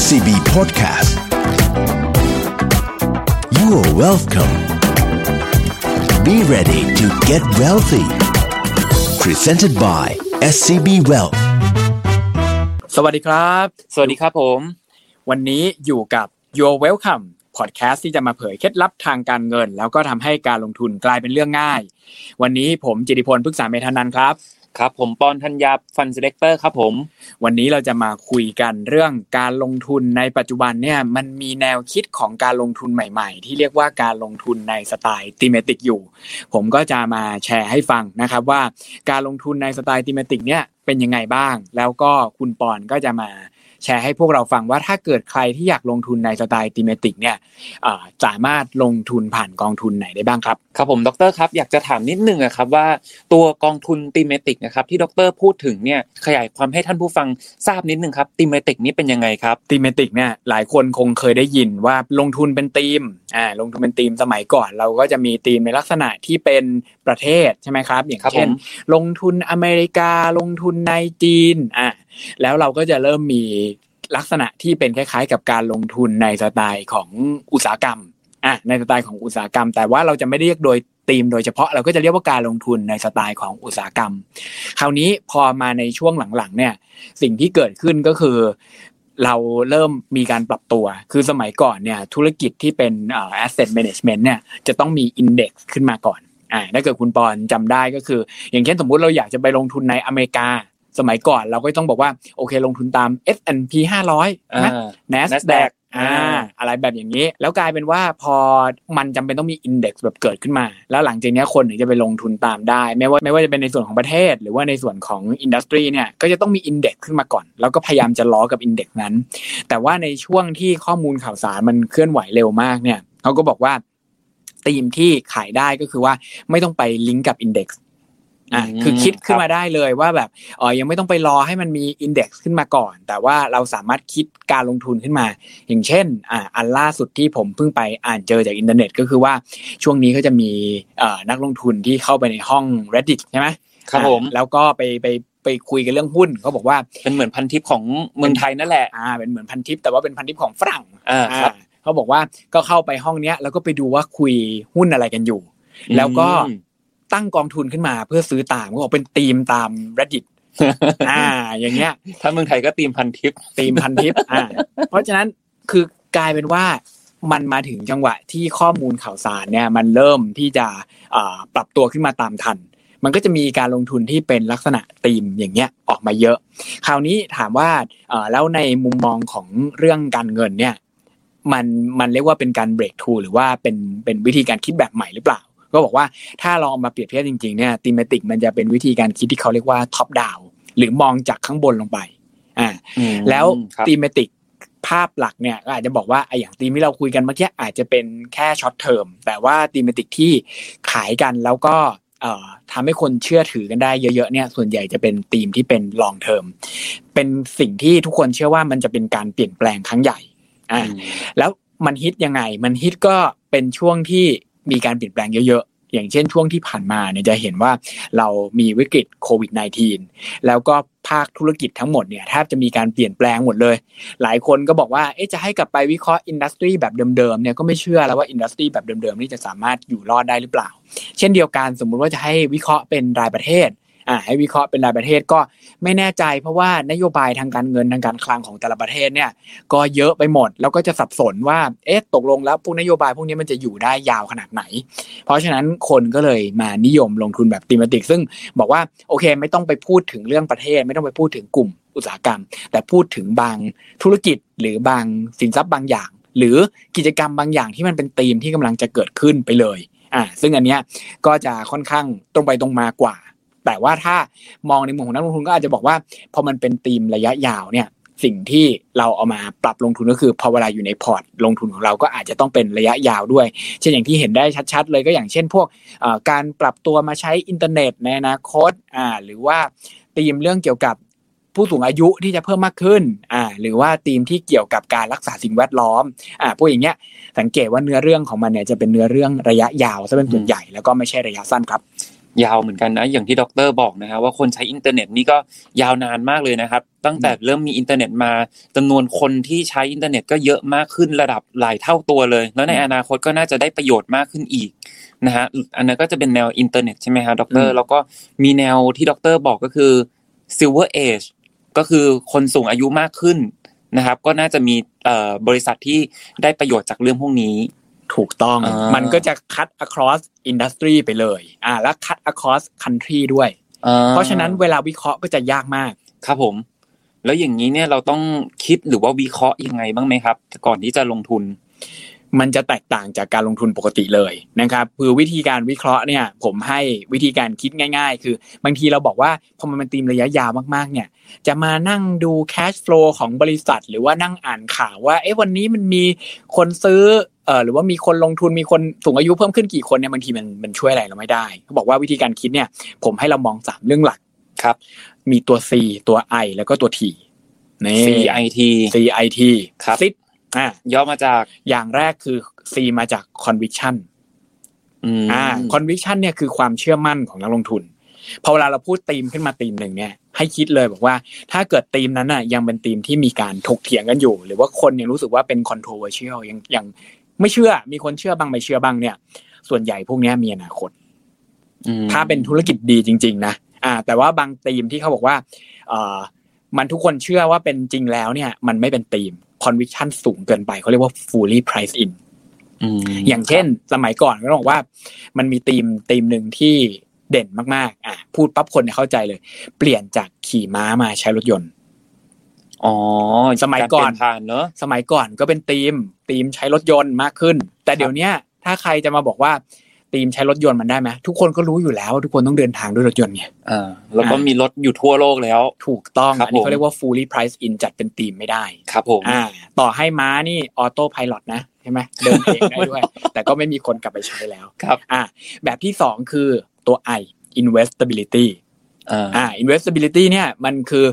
SCB Podcast You are welcome Be ready to get wealthy Presented by SCB Wealth สวัสดีครับ สวัสดีครับผม วันนี้อยู่กับ Your Welcome Podcast ที่จะมาเผยเคล็ดลับทางการเงิน แล้วก็ทำให้การลงทุนกลายเป็นเรื่องง่าย วันนี้ผมจิติพลพฤกษาเมธานันท์ครับ ครับผมปอนธัญญาฟันเซเลกเตอร์ครับผม วันนี้เราจะมาคุยกันเรื่องการลงทุนในปัจจุบันเนี่ยมันมีแนวคิดของการลงทุนใหม่ ๆ ที่เรียกว่าการลงทุนในสไตล์ติเมติกอยู่ ผมก็จะมาแชร์ให้ฟังนะครับว่า การลงทุนในสไตล์ติเมติกเนี่ยเป็นยังไงบ้าง แล้วก็คุณปอนก็จะมา แชร์ให้พวกเราฟังว่าถ้าเกิดใครที่อยากลงทุนในสไตล์ติเมติกเนี่ยเอ่อสามารถลงทุนผ่านกองทุนไหนได้บ้างครับ ครับผมดรครับอยากจะถามนิดนึงอะครับว่าตัวกองทุนติเมติกนะครับที่ดรพูดถึงเนี่ยขยายความให้ท่านผู้ฟังทราบนิดนึงครับติเมติกนี้เป็นยังไงครับธีมติกเนี่ยหลายคนคงเคยได้ยินว่าลงทุนเป็นธีมอ่าลงทุนเป็นธีมสมัยก่อน เราก็จะมีธีมในลักษณะที่เป็นประเทศใช่ไหมครับ อย่างครับเช่นผมลงทุนอเมริกาลงทุนในจีนอ่า แล้วเราก็จะเริ่มมีลักษณะที่เป็นคล้ายๆ กับการลงทุนในสไตล์ของอุตสาหกรรมอะในสไตล์ของอุตสาหกรรม แต่ว่าเราจะไม่ได้เรียกโดยธีมโดยเฉพาะเราก็จะเรียกว่าการลงทุนในสไตล์ของอุตสาหกรรม คราวนี้พอมาในช่วงหลังๆเนี่ยสิ่งที่เกิดขึ้นก็คือเราเริ่มมีการปรับตัว คือสมัยก่อนเนี่ยธุรกิจที่เป็นเออ asset management เนี่ยจะต้องมี index ขึ้นมาก่อนอ่าถ้าเกิดคุณปอนจำได้ก็คือ อย่างเช่นสมมุติเราอยากจะไปลงทุนในอเมริกา สมัยก่อนเราก็ต้องบอกว่าโอเคลงทุนตาม S&P 500นะ NASDAQ NASDAQ อ่าอ่าอะไรแบบอย่างนี้ แล้วกลายเป็นว่าพอมันจำเป็นต้องมี index แบบเกิดขึ้นมา แล้วหลังจากเนี้ยคนถึงจะไปลงทุนตามได้ ไม่ว่าไม่ว่าจะเป็นในส่วนของประเทศ หรือว่าในส่วนของ industry เนี่ยก็จะต้องมี index ขึ้นมาก่อน แล้วก็พยายามจะล้อกับ index นั้น แต่ว่าในช่วงที่ข้อมูลข่าวสารมันเคลื่อนไหวเร็วมากเนี่ยเขาก็บอกว่าธีมที่ขายได้ก็คือว่าไม่ต้องไปลิงก์กับ index อ่าอืมคือคิดขึ้นครับมาได้เลยว่าแบบอ๋อยังไม่ต้องไปรอให้มันมี index ขึ้นมาก่อน แต่ว่าเราสามารถคิดการลงทุนขึ้นมา อย่างเช่นอ่าอันล่าสุดที่ผมเพิ่งไปอ่านเจอจากอินเทอร์เน็ต ก็คือว่าช่วงนี้ก็จะมีเอ่อนักลงทุนที่เข้าไปในห้อง reddit ใช่ไหมครับผมอ่าแล้วก็ไปไปไปคุยกันเรื่องหุ้นเขาบอกว่าเป็นเหมือนพันทิปของเมืองไทยนั่นแหละอ่าเป็นเหมือนพันทิปแต่ว่าเป็นพันทิปของฝรั่งอ่าครับอ่าเขาบอกว่าก็เข้าไปห้องเนี้ยแล้วก็ไปดูว่าคุยหุ้นอะไรกันอยู่ แล้วก็อืม ตั้งกองทุนขึ้นมาเพื่อซื้อตามก็บอกเป็นธีมตาม reddit อ่า อย่างเงี้ย ถ้าเมืองไทยก็ตีมพันทิปธีมพันทิปอ่า เพราะฉะนั้นคือกลายเป็นว่ามันมาถึงจังหวะที่ข้อมูลข่าวสารเนี่ย มันเริ่มที่จะอ่าปรับตัวขึ้นมาตามทัน มันก็จะมีการลงทุนที่เป็นลักษณะธีมอย่างเงี้ยออกมาเยอะ คราวนี้ถามว่าเอ่อแล้วในมุมมองของเรื่องการเงินเนี่ย มันมันเรียกว่าเป็นการ breakthrough หรือว่าเป็นเป็นวิธีการคิดแบบใหม่หรือเปล่า ก็บอกว่าถ้าลองเอามาเปรียบเทียบจริงๆเนี่ย thematic มันจะเป็นวิธีการคิดที่เขาเรียกว่า top down หรือมองจากข้างบนลงไปอ่าอืมแล้วครับ thematic ภาพหลักเนี่ยก็อาจจะบอกว่าไอ้อย่างตีมที่เราคุยกันเมื่อกี้อาจจะเป็นแค่ short term แต่ว่า thematic ที่ขายกันแล้วก็เอ่อทำให้คนเชื่อถือกันได้เยอะๆเนี่ยส่วนใหญ่จะเป็นธีมที่เป็น long termเป็นสิ่งที่ทุกคนเชื่อว่ามันจะเป็นการเปลี่ยนแปลงครั้งใหญ่อ่าแล้วมันฮิตยังไง มันฮิตก็เป็นช่วงที่ มีการเปลี่ยนแปลงเยอะๆ อย่างเช่นช่วงที่ผ่านมาเนี่ยจะเห็นว่าเรามีวิกฤตโควิด -19 แล้วก็ภาคธุรกิจทั้งหมดเนี่ยแทบจะมีการเปลี่ยนแปลงหมดเลย หลายคนก็บอกว่าเอ๊ะจะให้กลับไปวิเคราะห์อินดัสทรีแบบเดิมๆเนี่ยก็ไม่เชื่อแล้วว่าอินดัสทรีแบบเดิมๆนี่จะสามารถอยู่รอดได้หรือเปล่า เช่นเดียวกันสมมุติว่าจะให้วิเคราะห์เป็นรายประเทศ อ่าให้วิเคราะห์เป็นรายประเทศก็ไม่แน่ใจเพราะว่านโยบายทางการเงินทางการคลังของแต่ละประเทศเนี่ย ก็เยอะไปหมด แล้วก็จะสับสนว่าเอ๊ะตกลงแล้วพวกนโยบายพวกนี้มันจะอยู่ได้ยาวขนาดไหน เพราะฉะนั้นคนก็เลยมานิยมลงทุนแบบติมติก ซึ่งบอกว่าโอเค ไม่ต้องไปพูดถึงเรื่องประเทศ ไม่ต้องไปพูดถึงกลุ่มอุตสาหกรรม แต่พูดถึงบางธุรกิจหรือบางสินทรัพย์บางอย่าง หรือกิจกรรมบางอย่างที่มันเป็นธีมที่กำลังจะเกิดขึ้นไปเลยอ่าซึ่งอันเนี้ยก็จะค่อนข้างตรงไปตรงมากว่า แต่ว่าถ้ามองในมุมของนักลงทุนก็อาจจะบอกว่าพอมันเป็นธีมระยะยาวเนี่ยสิ่งที่เราเอามาปรับลงทุนก็คือพอเวลาอยู่ในพอร์ตลงทุนของเราก็อาจจะต้องเป็นระยะยาวด้วย เช่นอย่างที่เห็นได้ชัด ๆ เลยก็อย่างเช่นพวกการปรับตัวมาใช้อินเทอร์เน็ตในอนาคตหรือว่าธีมเรื่องเกี่ยวกับผู้สูงอายุที่จะเพิ่มมากขึ้นอ่าหรือว่าธีมที่เกี่ยวกับการรักษาสิ่งแวดล้อมอ่าพวกอย่างเงี้ยสังเกตว่าเนื้อเรื่องของมันเนี่ยจะเป็นเนื้อเรื่องระยะยาวซะเป็นส่วนใหญ่แล้วก็ไม่ใช่ระยะสั้นครับ ยาวเหมือนกันนะ อย่างที่ดรบอกนะฮะว่าคนใช้อินเทอร์เน็ตนี่ก็ยาวนานมากเลยนะครับ ตั้งแต่เริ่มมีอินเทอร์เน็ตมาจำนวนคนที่ใช้อินเทอร์เน็ตก็เยอะมากขึ้นระดับหลายเท่าตัวเลย แล้วในอนาคตก็น่าจะได้ประโยชน์มากขึ้นอีกนะฮะอันนั้นก็จะเป็นแนวอินเทอร์เน็ตใช่ไหมฮะดรแล้วก็มีแนวที่ดรบอกก็คือ silver age ก็คือคนสูงอายุมากขึ้นนะครับ ก็น่าจะมีบริษัทที่ได้ประโยชน์จากเรื่องพวกนี้ ถูกต้องมันก็จะ cut across industry ไปเลย อ่า แล้ว cut across country ด้วย เพราะฉะนั้นเวลาวิเคราะห์ก็จะยากมาก ครับผม แล้วอย่างนี้เนี่ยเราต้องคิดหรือว่าวิเคราะห์ยังไงบ้างไหมครับ ก่อนที่จะลงทุน มันจะแตกต่างจากการลงทุนปกติเลยนะครับคือวิธีการวิเคราะห์เนี่ย ผมให้วิธีการคิดง่าย ๆ คือบางทีเราบอกว่าพอมันเป็นทีมระยะยาวมากๆ เนี่ย จะมานั่งดูแคชฟลูของบริษัท หรือว่านั่งอ่านข่าวว่าเอ๊ะวันนี้มันมีคนซื้อเอ่อหรือว่ามีคนลงทุนมีคนสูงอายุเพิ่มขึ้นกี่คนเนี่ยบางทีมันมันช่วยอะไรเราไม่ได้เขาบอกว่าวิธีการคิดเนี่ย ผมให้เรามองสามเรื่องหลักครับ มีตัว C ตัว I แล้วก็ตัว T นี่ CIT CIT ครับซิด อ่าย่อมาจากอย่างแรกคือ C มาจาก conviction อ่า conviction เนี่ยคือความเชื่อมั่นของนักลงทุนพอเวลาเราพูดธีมขึ้นมาธีมหนึ่งเนี่ยให้คิดเลยบอกว่า ถ้าเกิดธีมนั้นน่ะยังเป็นธีมที่มีการถกเถียงกันอยู่ หรือว่าคนยังรู้สึกว่าเป็น controversial ยังยังไม่เชื่อมีคนเชื่อบ้างไม่เชื่อบ้างเนี่ย ส่วนใหญ่พวกนี้มีอนาคตถ้าเป็นธุรกิจดีจริง ๆ นะอ่า แต่ว่าบางธีมที่เขาบอกว่าเอ่อมันทุกคนเชื่อว่าเป็นจริงแล้วเนี่ย มันไม่เป็นธีม conviction สูงเกินไปเขาเรียกว่า fully price in อย่างเช่น สมัยก่อนก็ต้องบอกว่า มันมีธีมธีมหนึ่งที่เด่นมากๆ อะ พูดปั๊บคนเนี่ยเข้าใจเลย เปลี่ยนจากขี่ม้ามาใช้รถยนต์ อ๋อ สมัยก่อนผ่านเนอะสมัยก่อนก็เป็นธีมธีมใช้รถยนต์มากขึ้น แต่เดี๋ยวนี้ถ้าใครจะมาบอกว่า ธีมใช้รถยนต์มันได้ไหมทุกคนก็รู้อยู่แล้วทุกคนต้องเดินทางด้วยรถยนต์ไงอ่าแล้วก็มีรถอยู่ทั่วโลกแล้ว ถูกต้องอันนี้เขาเรียกว่า fully price in จัดเป็นธีมไม่ได้ครับผมอ่าต่อให้ม้านี่ออโต้พายロนะใช่ไหมเดินเองได้ด้วย แต่ก็ไม่มีคนกลับไปใช้แล้วครับอ่าแบบที่สองคือตัว I investability อ่า investability เนี่ยมันคือ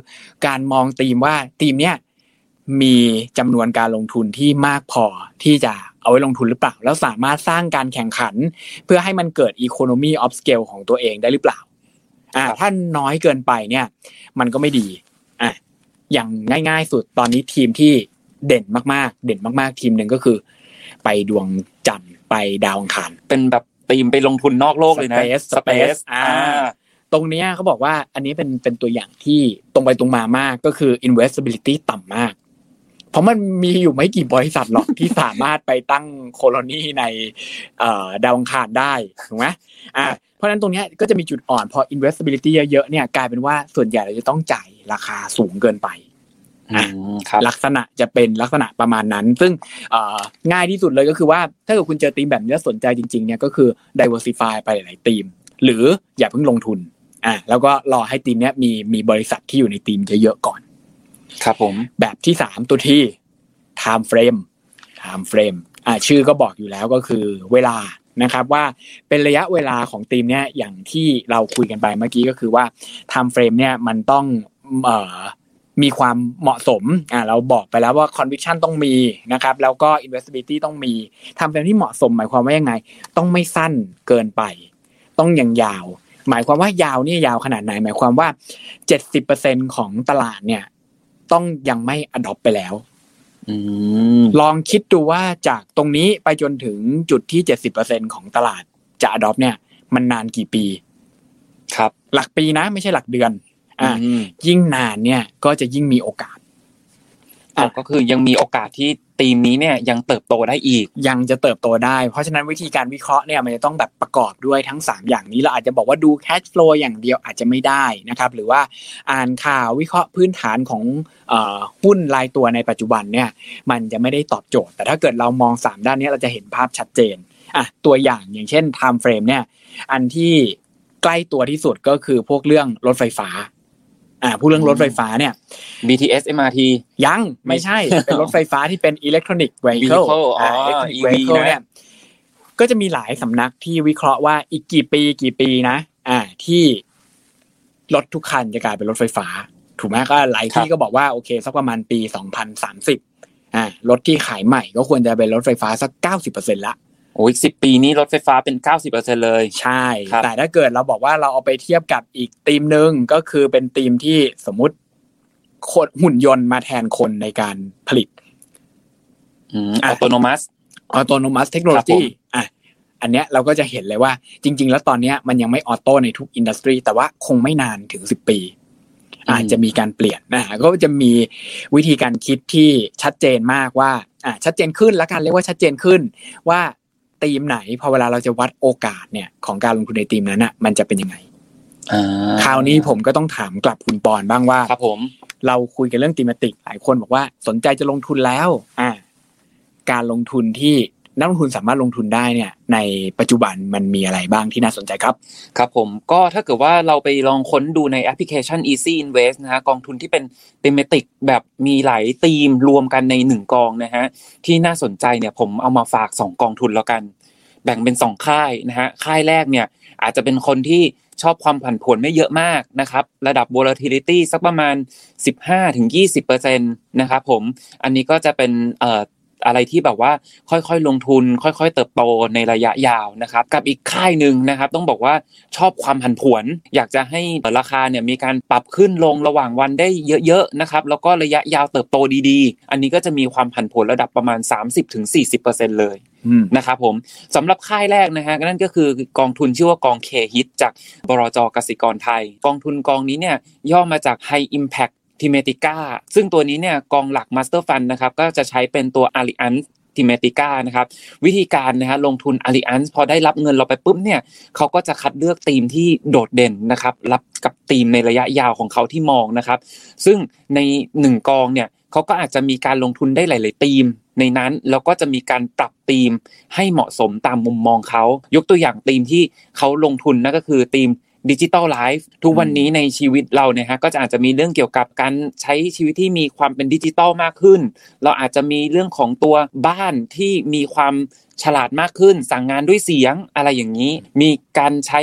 การมองธีมว่าธีมเนี้ยมีจำนวนการลงทุนที่มากพอที่จะ เอาไว้ลงทุนหรือเปล่า แล้วสามารถสร้างการแข่งขัน เพื่อให้มันเกิด economy of scale ของตัวเองได้หรือเปล่าอ่าถ้าน้อยเกินไปเนี่ย มันก็ไม่ดีอะอย่างง่ายๆ สุดตอนนี้ทีมที่เด่นมากๆ เด่นมากๆ ทีมหนึ่งก็คือ ไปดวงจันทร์ไปดาวอังคารเป็นแบบทีมไปลงทุนนอกโลกเลยนะ Space Space อ่าตรงนี้เขาบอกว่าอันนี้เป็นเป็นตัวอย่างที่ตรงไปตรงมามากก็คือ investability ต่ำมาก เพราะมันมีอยู่ไม่กี่บริษัทหรอกที่สามารถไปตั้งโคโลนีในดาวอังคารได้ถูกไหมอ่าเพราะนั้นตรงนี้ก็จะมีจุดอ่อนพอ investability เยอะๆเนี่ยกลายเป็นว่าส่วนใหญ่เราจะต้องจ่ายราคาสูงเกินไปลักษณะจะเป็นลักษณะประมาณนั้น ซึ่งง่ายที่สุดเลยก็คือว่าถ้าเกิดคุณเจอทีมแบบนี้สนใจจริงๆเนี่ยก็คือ diversify ไปหลายทีม หรืออย่าเพิ่งลงทุนอ่าแล้วก็รอให้ทีมนี้มีมีบริษัทที่อยู่ในทีมเยอะๆก่อน ครับผม แบบที่สามตัวที่ time frame time frame อ่าชื่อก็บอกอยู่แล้วก็คือเวลานะครับว่าเป็นระยะเวลาของทีมเนี้ยอย่างที่เราคุยกันไปเมื่อกี้ก็คือว่า time frame เนี่ยมันต้องเอ่อมีความเหมาะสม อ่า เราบอกไปแล้วว่า conviction ต้องมีนะครับ แล้วก็ investability ต้องมีทำเป็นที่เหมาะสม หมายความว่ายังไง ต้องไม่สั้นเกินไป ต้องยังยาว หมายความว่ายาวนี่ยาวขนาดไหน หมายความว่า 70%ของตลาดเนี่ย ต้องยังไม่อดอปไปแล้วลองคิดดูว่าจากตรงนี้ไปจนถึงจุดที่เจ็ดสิบเปอร์เซ็นของตลาดจะอดอปเนี่ย มันนานกี่ปี ครับ หลักปีนะ ไม่ใช่หลักเดือน อ่ายิ่งนานเนี่ย ก็จะยิ่งมีโอกาสก็คือยังมีโอกาสที่ ทีมนี้เนี่ยยังเติบโตได้อีก ยังจะเติบโตได้ เพราะฉะนั้นวิธีการวิเคราะห์เนี่ยมันจะต้องแบบประกอบด้วยทั้ง 3 อย่างนี้เราอาจจะบอกว่าดูแคชฟลูอย่างเดียวอาจจะไม่ได้นะครับหรือว่าอ่านข่าววิเคราะห์พื้นฐานของหุ้นรายตัวในปัจจุบันเนี่ยมันจะไม่ได้ตอบโจทย์ แต่ถ้าเกิดเรามอง 3 ด้านนี้เราจะเห็นภาพชัดเจนอะตัวอย่างอย่างเช่น time frame เนี่ยอันที่ใกล้ตัวที่สุดก็คือพวกเรื่องรถไฟฟ้า อ่าพูดเรื่องรถไฟฟ้าเนี่ย BTS MRT ยังไม่ใช่ เป็นรถไฟฟ้าที่เป็น electronic vehicle อ๋อ vehicle เนี่ยก็จะมีหลายสำนักที่วิเคราะห์ว่าอีกกี่ปีกี่ปีนะ อ่าที่รถทุกคันจะกลายเป็นรถไฟฟ้า ถูกไหมก็หลายที่ก็บอกว่าโอเคสักประมาณปีสองพันสามสิบอ่ารถที่ขายใหม่ก็ควรจะเป็นรถไฟฟ้าสักเก้าสิบเปอร์เซ็นละ โอ้ยสิบปีนี้รถไฟฟ้าเป็นเก้าสิบเปอร์เซ็นเลย ใช่ครับแต่ถ้าเกิดเราบอกว่าเราเอาไปเทียบกับอีกธีมหนึ่งก็คือเป็นธีมที่สมมุติคนหุ่นยนต์มาแทนคนในการผลิตอืมอะอัตโนมัติออโตโนมัสเทคโนโลครับผยีมอะอันเนี้ยเราก็จะเห็นเลยว่า จริง ๆ แล้วตอนเนี้ยมันยังไม่ออโต้ในทุกอินดัสทรีแต่ว่าคงไม่นานถึงสิบปี อาจจะมีการเปลี่ยนนะก็จะมีวิธีการคิดที่ชัดเจนมากว่าอะชัดเจนขึ้นแล้วกันเรียกว่าชัดเจนขึ้นว่า ธีมไหนพอเวลาเราจะวัดโอกาสเนี่ยของการลงทุนในธีมนั้นอะมันจะเป็นยังไงอ่าคราวนี้ผมก็ต้องถามกลับคุณปอนบ้างว่าครับผม เราคุยกันเรื่องธีมติกหลายคนบอกว่าสนใจจะลงทุนแล้ว อ่า การลงทุนที่ นักลงทุนสามารถลงทุนได้เนี่ยในปัจจุบันมันมีอะไรบ้างที่น่าสนใจครับ ครับผมก็ถ้าเกิดว่าเราไปลองค้นดูในแอปพลิเคชัน Easy Invest นะฮะกองทุนที่เป็นเทมติกแบบมีหลายธีมรวมกันในหนึ่งกองนะฮะที่น่าสนใจเนี่ยผมเอามาฝาก 2 กองทุนแล้วกัน แบ่งเป็น 2 ค่ายนะฮะค่ายแรกเนี่ยอาจจะเป็นคนที่ชอบความผันผวนไม่เยอะมากนะครับ ระดับ volatility สักประมาณ 15-20%นะครับผมอันนี้ก็จะเป็นเอ่อ อะไรที่แบบว่าค่อยๆลงทุน ค่อย ๆ เติบโตในระยะยาวนะครับ กับอีกค่ายหนึ่งนะครับ ต้องบอกว่าชอบความผันผวน อยากจะให้ราคาเนี่ยมีการปรับขึ้นลงระหว่างวันได้เยอะๆนะครับแล้วก็ระยะยาวเติบโตดีๆ อันนี้ก็จะมีความผันผวนระดับประมาณ 30-40%เลยอืมนะครับผมสำหรับค่ายแรกนะฮะนั่นก็คือกองทุนชื่อว่ากองเคฮิตจากบรจกสิกรไทย กองทุนกองนี้เนี่ยย่อมาจาก High Impact t h e m a t i c a ซึ่งตัวนี้เนี่ยกองหลัก Master Fund นนะครับก็จะใช้เป็นตัว Allianz t h e m a t i c a นะครับวิธีการนะฮะลงทุน Allianz พอได้รับเงินเราไปปุ๊บเนี่ยเขาก็จะคัดเลือกทีมที่โดดเด่นนะครับรับกับทีมในระยะยาวของเขาที่มองนะครับ ซึ่งในหนึ่งกองเนี่ยเขาก็อาจจะมีการลงทุนได้หลาย ๆ ทีมในนั้นแล้วก็จะมีการปรับทีมให้เหมาะสมตามมุมมองเขายกตัวอย่างธีมที่เขาลงทุนนั่นก็คือธีม digital life ทุกวันนี้ในชีวิตเราเนี่ยฮะก็จะอาจจะมีเรื่องเกี่ยวกับการใช้ชีวิตที่มีความเป็นดิจิตอลมากขึ้น เราอาจจะมีเรื่องของตัวบ้านที่มีความฉลาดมากขึ้น สั่งงานด้วยเสียงอะไรอย่างนี้ มีการใช้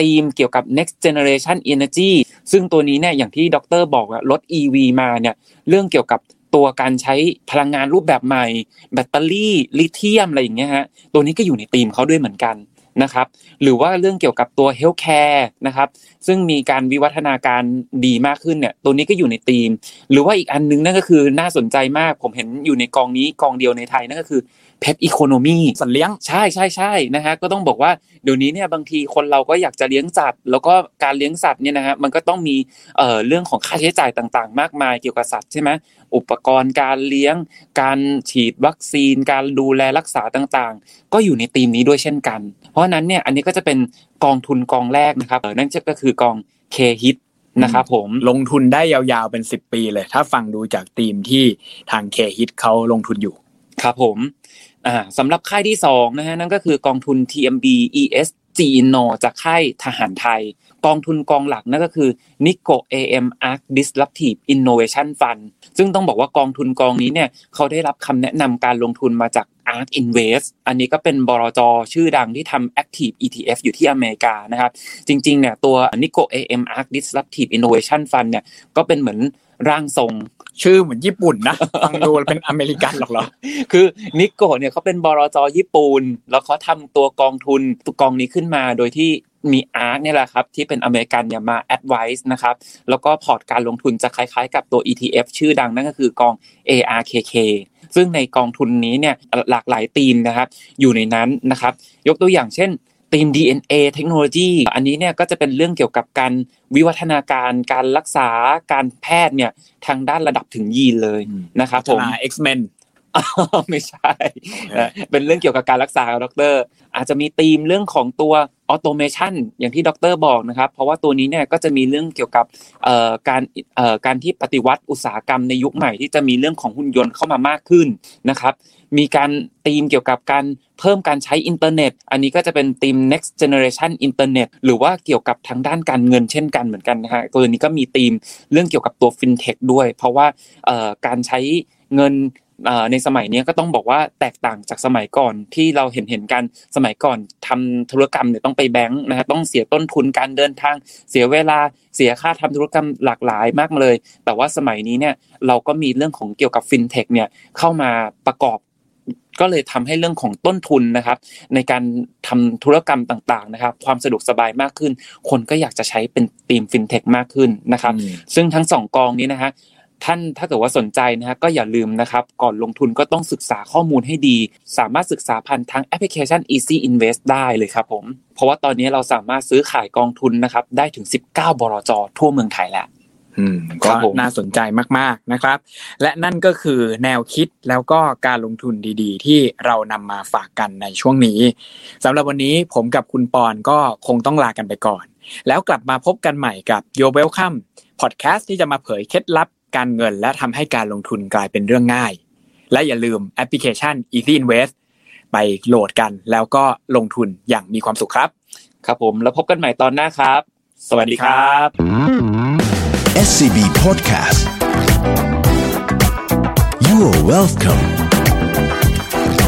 ธีมเกี่ยวกับ next generation energy ซึ่งตัวนี้เนี่ยอย่างที่ดรบอกอะรถ EV มาเนี่ยเรื่องเกี่ยวกับตัวการใช้พลังงานรูปแบบใหม่ แบตเตอรี่ลิเธียมอะไรอย่างเงี้ยฮะตัวนี้ก็อยู่ในธีมเขาด้วยเหมือนกัน นะครับ หรือว่าเรื่องเกี่ยวกับตัว healthcare นะครับ ซึ่งมีการวิวัฒนาการดีมากขึ้นเนี่ย ตัวนี้ก็อยู่ในธีม หรือว่าอีกอันนึงนั่นก็คือน่าสนใจมาก ผมเห็นอยู่ในกองนี้กองเดียวในไทยนั่นก็คือ เพ t อีโคโนมีสัตว์เลี้ยงใช่ใช่ใช่นะฮะก็ต้องบอกว่าเดี๋ยวนี้เนี่ยบางทีคนเราก็อยากจะเลี้ยงสัตว์ แล้วก็การเลี้ยงสัตว์เนี่ยนะฮะมันก็ต้องมีเอ่อเรื่องของค่าใช้จ่ายต่างๆ มากมายเกี่ยวกับสัตว์ใช่ไหมอุปกรณ์การเลี้ยง การฉีดวัคซีน การดูแลรักษาต่างๆ ก็อยู่ในธีมนี้ด้วยเช่นกัน เพราะฉะนั้นเนี่ยอันนี้ก็จะเป็นกองทุนกองแรกนะครับเออนั่นก็คือกองเคฮิตนะครับผมลงทุนได้ยาวๆเป็นสิบปีเลย ถ้าฟังดูจากธีมที่ทางเคฮิตเขาลงทุนอยู่ ครับผม อ่าสำหรับค่ายที่สองนะฮะนั่นก็คือกองทุน TMB ESG Inno จากค่ายทหารไทย กองทุนกองหลักนั่นก็คือ Nico AM Arc Disruptive Innovation Fund ซึ่งต้องบอกว่ากองทุนกองนี้เนี่ยเขาได้รับคำแนะนำการลงทุนมาจาก Arc Invest อันนี้ก็เป็นบรจชื่อดังที่ทำ Active ETF อยู่ที่อเมริกานะครับ จริงๆเนี่ยตัว Nico AM Arc Disruptive Innovation Fund เนี่ยก็เป็นเหมือน ร่างทรง ชื่อเหมือนญี่ปุ่นนะฟังดูเป็นอเมริกันหรอกเหรอคือ Nikko เนี่ยเขาเป็นบลจญี่ปุ่นแล้วเขาทำตัวกองทุนตัวกองนี้ขึ้นมาโดยที่มี ARK เนี่ยแหละครับที่เป็นอเมริกันเนี่ยมา advise นะครับแล้วก็พอร์ตการลงทุนจะคล้ายๆ กับตัว ETF ชื่อดังนั่นก็คือกอง ARKK ซึ่งในกองทุนนี้เนี่ยหลากหลายธีมนะครับอยู่ในนั้นนะครับยกตัวอย่างเช่น ธีม DNA technology อันนี้เนี่ยก็จะเป็นเรื่องเกี่ยวกับการวิวัฒนาการการรักษาการแพทย์เนี่ยทางด้านระดับถึงยีนเลยอืมนะครับผมมา X-Men ไม่ใช่นะเป็นเรื่องเกี่ยวกับการรักษาครับดร อาจจะมีธีมเรื่องของตัว automation อย่างที่ดรบอกนะครับ เพราะว่าตัวนี้เนี่ยก็จะมีเรื่องเกี่ยวกับเอ่อการเอ่อการที่ปฏิวัติอุตสาหกรรมในยุคใหม่ที่จะมีเรื่องของหุ่นยนต์เข้ามามากขึ้นนะครับ มีการธีมเกี่ยวกับการเพิ่มการใช้อินเทอร์เน็ต อันนี้ก็จะเป็นธีม next generation อินเทอร์เน็ตหรือว่าเกี่ยวกับทางด้านการเงินเช่นกันเหมือนกันนะฮะตัวนี้ก็มีธีมเรื่องเกี่ยวกับตัวฟินเทคด้วย เพราะว่าการใช้เงินในสมัยนี้ก็ต้องบอกว่าแตกต่างจากสมัยก่อนที่เราเห็นเห็นกันสมัยก่อนทำธุรกรรมเนี่ยต้องไปแบงค์นะฮะต้องเสียต้นทุนการเดินทาง เสียเวลาเสียค่าทำธุรกรรมหลากหลายมากเลย แต่ว่าสมัยนี้เนี่ยเราก็มีเรื่องของเกี่ยวกับฟินเทคเนี่ยเข้ามาประกอบ ก็เลยทำให้เรื่องของต้นทุนนะครับ ในการทำธุรกรรมต่างๆนะครับ ความสะดวกสบายมากขึ้น คนก็อยากจะใช้เป็นทีมฟินเทคมากขึ้นนะครับอืมซึ่งทั้งสองกองนี้นะฮะท่านถ้าเกิดว่าสนใจนะฮะก็อย่าลืมนะครับ ก่อนลงทุนก็ต้องศึกษาข้อมูลให้ดี สามารถศึกษาผ่านทางแอปพลิเคชัน Easy Invest ได้เลยครับผม เพราะว่าตอนนี้เราสามารถซื้อขายกองทุนนะครับ ได้ถึง 19บลจทั่วเมืองไทยแล้ว อืมครัก็บผมน่าสนใจมาก ๆนะครับ และนั่นก็คือแนวคิดแล้วก็การลงทุนดีๆ ที่เรานำมาฝากกันในช่วงนี้สำหรับวันนี้ผมกับคุณปอนก็คงต้องลากันไปก่อน แล้วกลับมาพบกันใหม่กับ Your Welcome Podcast ที่จะมาเผยเคล็ดลับการเงิน และทำให้การลงทุนกลายเป็นเรื่องง่าย และอย่าลืมแอปพลิเคชัน Easy Invest ไปโหลดกันแล้วก็ลงทุนอย่างมีความสุขครับ ครับผมแล้วพบกันใหม่ตอนหน้าครับ สวัสดีครับ SCB Podcast. You are welcome.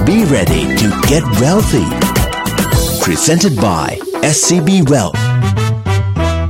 Be ready to get wealthy. Presented by SCB Wealth